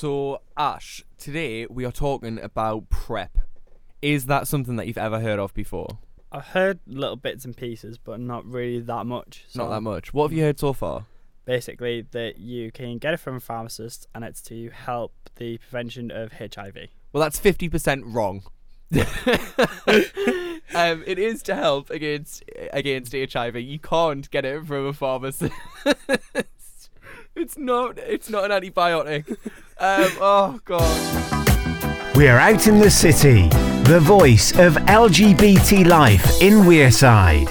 So, Ash, today we are talking about prep. Is that something that you've ever heard of before? I've heard little bits and pieces, but not really that much. Not that much. What have you heard so far? Basically, that you can get it from a pharmacist, and it's to help the prevention of HIV. Well, that's 50% wrong. um, it is to help against against HIV. You can't get it from a pharmacist. it's not. It's not an antibiotic. Um, oh god. Wear Out in the City, the voice of LGBT life in Wearside.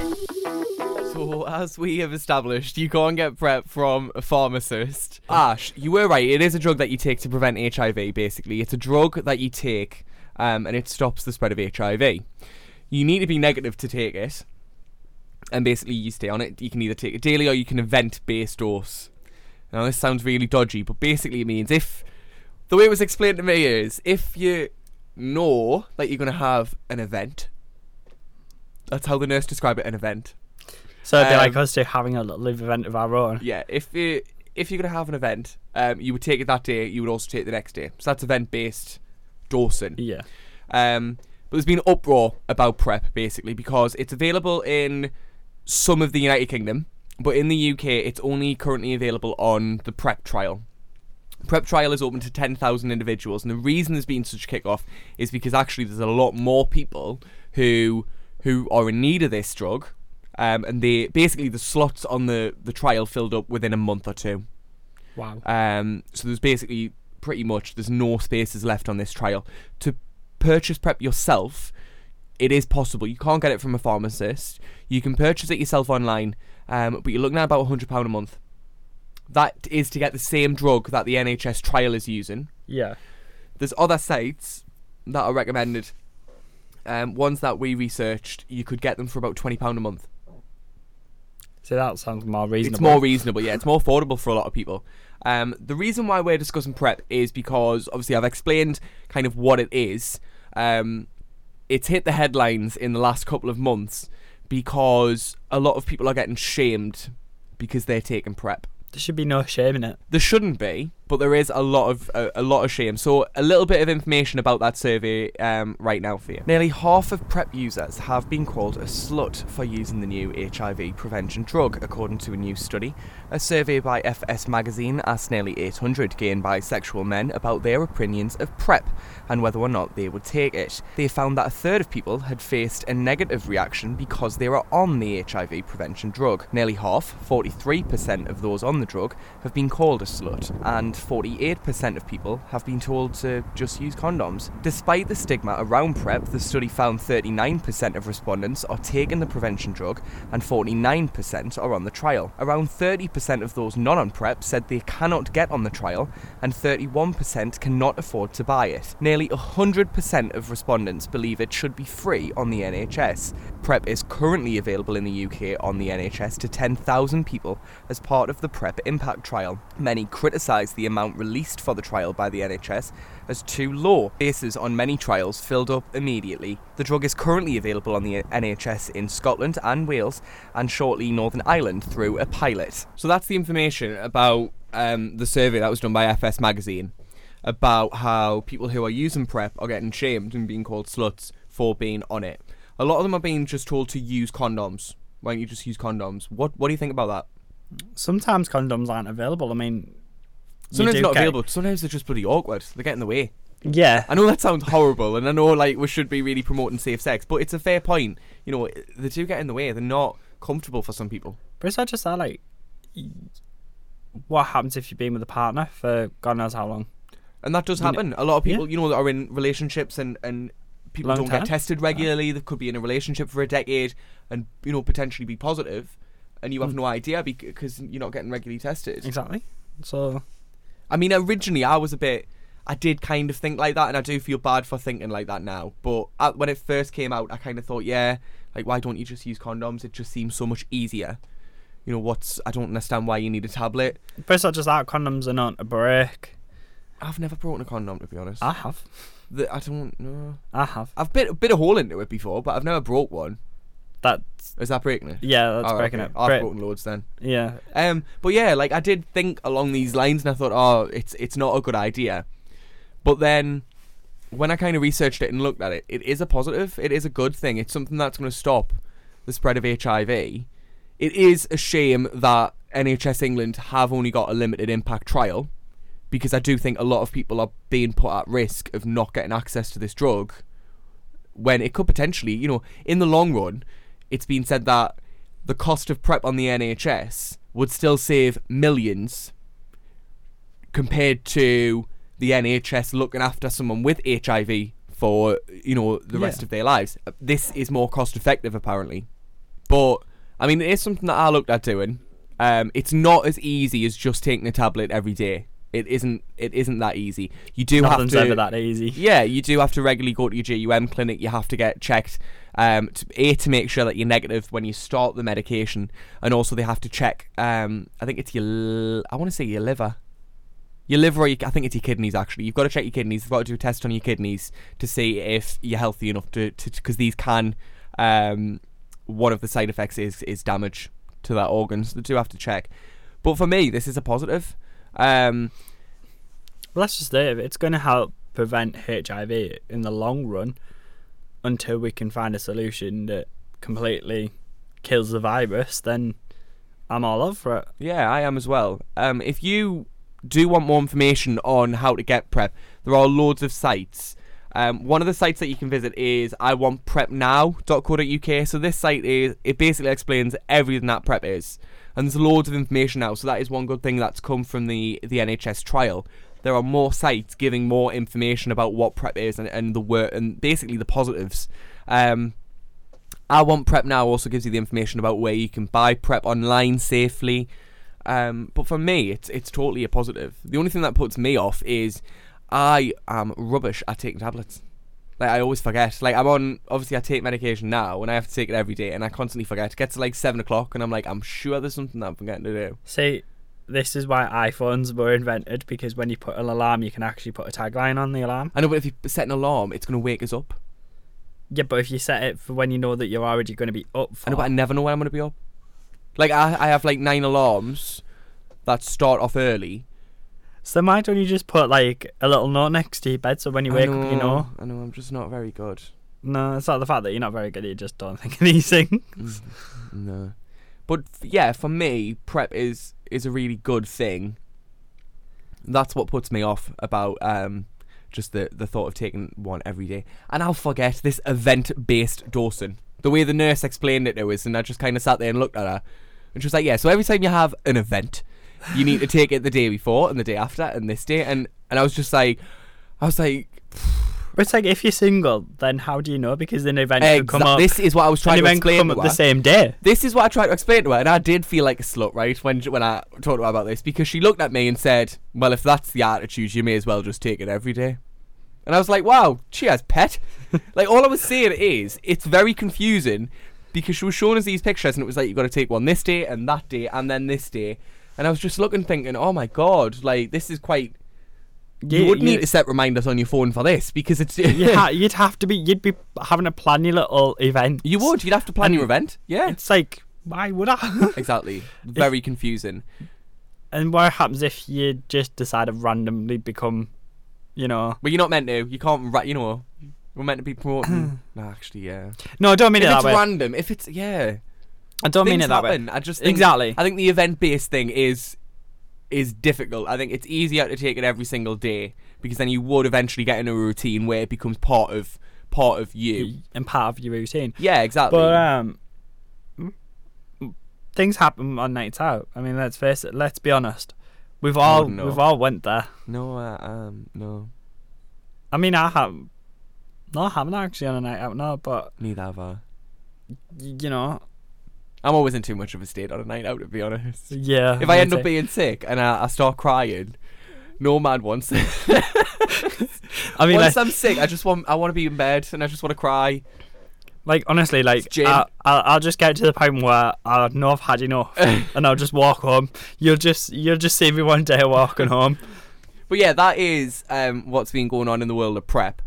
So, as we have established, you can't get PrEP from a pharmacist. Ash, you were right. It is a drug that you take to prevent HIV, basically. It's a drug that you take um, and it stops the spread of HIV. You need to be negative to take it. And basically, you stay on it. You can either take it daily or you can event based dose. Now, this sounds really dodgy, but basically, it means if the way it was explained to me is if you know that you're going to have an event, that's how the nurse described it an event. So it'd be like Um, us two having a little event of our own. Yeah, if you if you're gonna have an event, um, you would take it that day. You would also take it the next day. So that's event based dosing. Yeah. Um, but there's been uproar about prep basically because it's available in some of the United Kingdom, but in the UK it's only currently available on the prep trial. Prep trial is open to 10,000 individuals, and the reason there's been such a kick-off is because actually there's a lot more people who who are in need of this drug, um, and they basically the slots on the the trial filled up within a month or two. Wow. Um, so there's basically pretty much there's no spaces left on this trial to purchase prep yourself. It is possible. You can't get it from a pharmacist. You can purchase it yourself online, um, but you're looking at about hundred pound a month. That is to get the same drug that the NHS trial is using. Yeah. There's other sites that are recommended. Um, ones that we researched, you could get them for about twenty pound a month. So that sounds more reasonable. It's more reasonable, yeah. It's more affordable for a lot of people. Um, the reason why we're discussing prep is because obviously I've explained kind of what it is. Um, it's hit the headlines in the last couple of months because a lot of people are getting shamed because they're taking prep. There should be no shame in it. There shouldn't be, but there is a lot of a, a lot of shame. So a little bit of information about that survey um, right now for you. Nearly half of PrEP users have been called a slut for using the new HIV prevention drug, according to a new study. A survey by FS Magazine asked nearly 800 gay and bisexual men about their opinions of PrEP and whether or not they would take it. They found that a third of people had faced a negative reaction because they were on the HIV prevention drug. Nearly half, 43% of those on the drug, have been called a slut, and 48% of people have been told to just use condoms. Despite the stigma around PrEP, the study found 39% of respondents are taking the prevention drug and 49% are on the trial. Around 30% of those not on PrEP said they cannot get on the trial, and 31% cannot afford to buy it. Nearly 100% of respondents believe it should be free on the NHS. PrEP is currently available in the UK on the NHS to 10,000 people as part of the PrEP Impact trial. Many criticise the amount released for the trial by the NHS as too low. Bases on many trials filled up immediately. The drug is currently available on the NHS in Scotland and Wales and shortly Northern Ireland through a pilot. So that's the information about um, the survey that was done by FS Magazine about how people who are using PrEP are getting shamed and being called sluts for being on it. A lot of them are being just told to use condoms. Why don't you just use condoms? What What do you think about that? Sometimes condoms aren't available. I mean, you Sometimes not available. Sometimes they're just bloody awkward. They get in the way. Yeah. I know that sounds horrible, and I know like we should be really promoting safe sex, but it's a fair point. You know, they do get in the way. They're not comfortable for some people. But it's not just that, like, what happens if you've been with a partner for God knows how long? And that does You know- happen. A lot of people, Yeah. you know, that are in relationships and and people Long don't time. get tested regularly. They could be in a relationship for a decade and you know potentially be positive, and you have Mm. no idea because you're not getting regularly tested. Exactly. So, I mean, originally I was a bit. I did kind of think like that, and I do feel bad for thinking like that now. But at, when it first came out, I kind of thought, yeah, like why don't you just use condoms? It just seems so much easier. You know what's? I don't understand why you need a tablet. First, it's not just that. Condoms are not a break. I've never brought a condom to be honest. I have. The- I don't know. I have. I've bit a bit a hole into it before, but I've never broke one. That's Is that breaking it? yeah. That's Oh, breaking okay. it. I've broken loads then. yeah. Um, but yeah, like I did think along these lines, and I thought, oh, it's it's not a good idea. But then when I kind of researched it and looked at it, it is a positive. It is a good thing. It's something that's going to stop the spread of HIV. It is a shame that NHS England have only got a limited impact trial because I do think a lot of people are being put at risk of not getting access to this drug when it could potentially, you know, in the long run, it's been said that the cost of PrEP on the NHS would still save millions compared to the NHS looking after someone with HIV for, you know, the rest of their lives. This is more cost effective apparently. But I mean it is something that I looked at doing. Um, it's not as easy as just taking a tablet every day. It isn't it isn't that easy. You do Nothing's have to ever that easy. yeah, you do have to regularly go to your GUM clinic. You have to get checked, um, to, a to make sure that you're negative when you start the medication, and also they have to check. Um, I think it's your, I want to say your liver, your liver. Or your, I think it's your kidneys. Actually, you've got to check your kidneys. You've got to do a test on your kidneys to see if you're healthy enough to, because these can, um, one of the side effects is is damage to that organ. So they do have to check. But for me, this is a positive. Um, Well, that's just it. It's going to help prevent HIV in the long run until we can find a solution that completely kills the virus, then I'm all up for it. Yeah, I am as well. Um, if you do want more information on how to get PrEP, there are loads of sites. Um, one of the sites that you can visit is iwantprepnow.co.uk. So this site is it basically explains everything that PrEP is, and there's loads of information now. So that is one good thing that's come from the the NHS trial. There are more sites giving more information about what PrEP is and, and the work and basically the positives. Um, I Want Prep Now also gives you the information about where you can buy prep online safely. Um, but for me, it's it's totally a positive. The only thing that puts me off is I am rubbish at taking tablets. Like I always forget. Like I'm on obviously I take medication now and I have to take it every day and I constantly forget. It gets to like seven o'clock and I'm like, I'm sure there's something that I'm forgetting to do. See, this is why iPhones were invented because when you put an alarm, you can actually put a tagline on the alarm. I know, but if you set an alarm, it's gonna wake us up. Yeah, but if you set it for when you know that you're already going to be up for I know, but I never know when I'm gonna be up. Like I, I have like nine alarms that start off early. So why don't you just put like a little note next to your bed so when you I wake up you know? I know. I'm just not very good. No, it's not the fact that you're not very good. You just don't think of these things. No. But yeah, for me, prep is is a really good thing. That's what puts me off about um just the the thought of taking one every day. And I'll forget this event based dosing. The way the nurse explained it to us, and I just kind of sat there and looked at her, and she was like, "Yeah, so every time you have an event, you need to take it the day before and the day after and this day." And and I was just like, I was like, But it's like if you're single, then how do you know? Because then an event could come up. this is what I was an trying to explain come to up her. the same day. This is what I tried to explain to her, and I did feel like a slut, right? When when I talked to her about this, because she looked at me and said, "Well, if that's the attitude, you may as well just take it every day." And I was like, "Wow, cheers, pet." like all I was saying is, it's very confusing because she was showing us these pictures, and it was like you've got to take one this day and that day and then this day, and I was just looking, thinking, "Oh my god, like this is quite." You, Yeah, would need you- to set reminders on your phone for this because it's you ha- you'd have to be. You'd be having to plan your little event. you would you'd have to plan And your event, yeah, It's like why would I? exactly, very confusing. and what happens if you just decide to randomly become, you know? But you're not meant to. You can't. You know, we're meant to be promoting. no, actually, yeah. No, I don't mean if it it's that way. random, if it's yeah, I don't mean it that happen. way. I just think, Exactly. I think the event-based thing is is difficult. I think it's easier to take it every single day because then you would eventually get in a routine where it becomes part of part of you. and part of your routine. Yeah, exactly. But um, things happen on nights out. I mean, let's face it. Let's be honest. We've all wouldn't know. we've all went there. no, uh, um, no, I mean, I have. No, I haven't actually on a night out. No, but neither have I. you know, I'm always in too much of a state on a night out, to be honest. yeah. If I end up being sick and I, I start crying, no man wants it. I mean, Once like, I'm sick, I just want I want to be in bed and I just want to cry. like honestly, like. I, I'll, I'll just get to the point where I know I've had enough, and I'll just walk home. You'll just you'll just see me one day walking home. But yeah, that is um, what's been going on in the world of prep.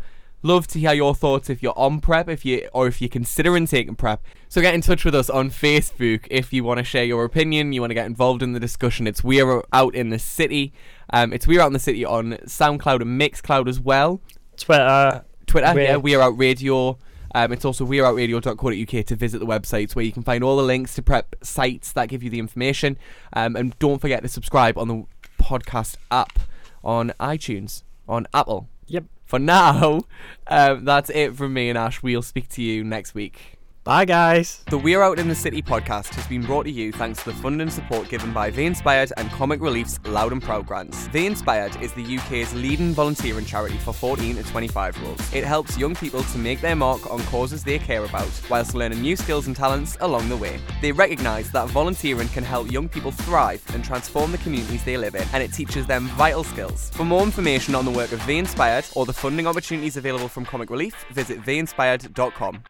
Love to hear your thoughts if you're on prep, if you or if you're considering taking prep. So get in touch with us on Facebook if you want to share your opinion, you want to get involved in the discussion. It's Wear Out in the City. Um, it's Wear Out in the City on SoundCloud and Mixcloud as well. Twitter. Twitter, We're- yeah, Wear Out Radio. Um, it's also wearoutradio.co.uk to visit the websites where you can find all the links to prep sites that give you the information. Um, and don't forget to subscribe on the podcast app on iTunes, on Apple. Yep. For now, um, that's it from me and Ash. We'll speak to you next week. Bye, guys. The Wear Out in the City podcast has been brought to you thanks to the fund and support given by vInspired and Comic Relief's Loud and Proud grants. vInspired is the UK's leading volunteering charity for 14 to 25 year olds. It helps young people to make their mark on causes they care about, whilst learning new skills and talents along the way. They recognise that volunteering can help young people thrive and transform the communities they live in, and it teaches them vital skills. For more information on the work of vInspired or the funding opportunities available from Comic Relief, visit vinspired.com.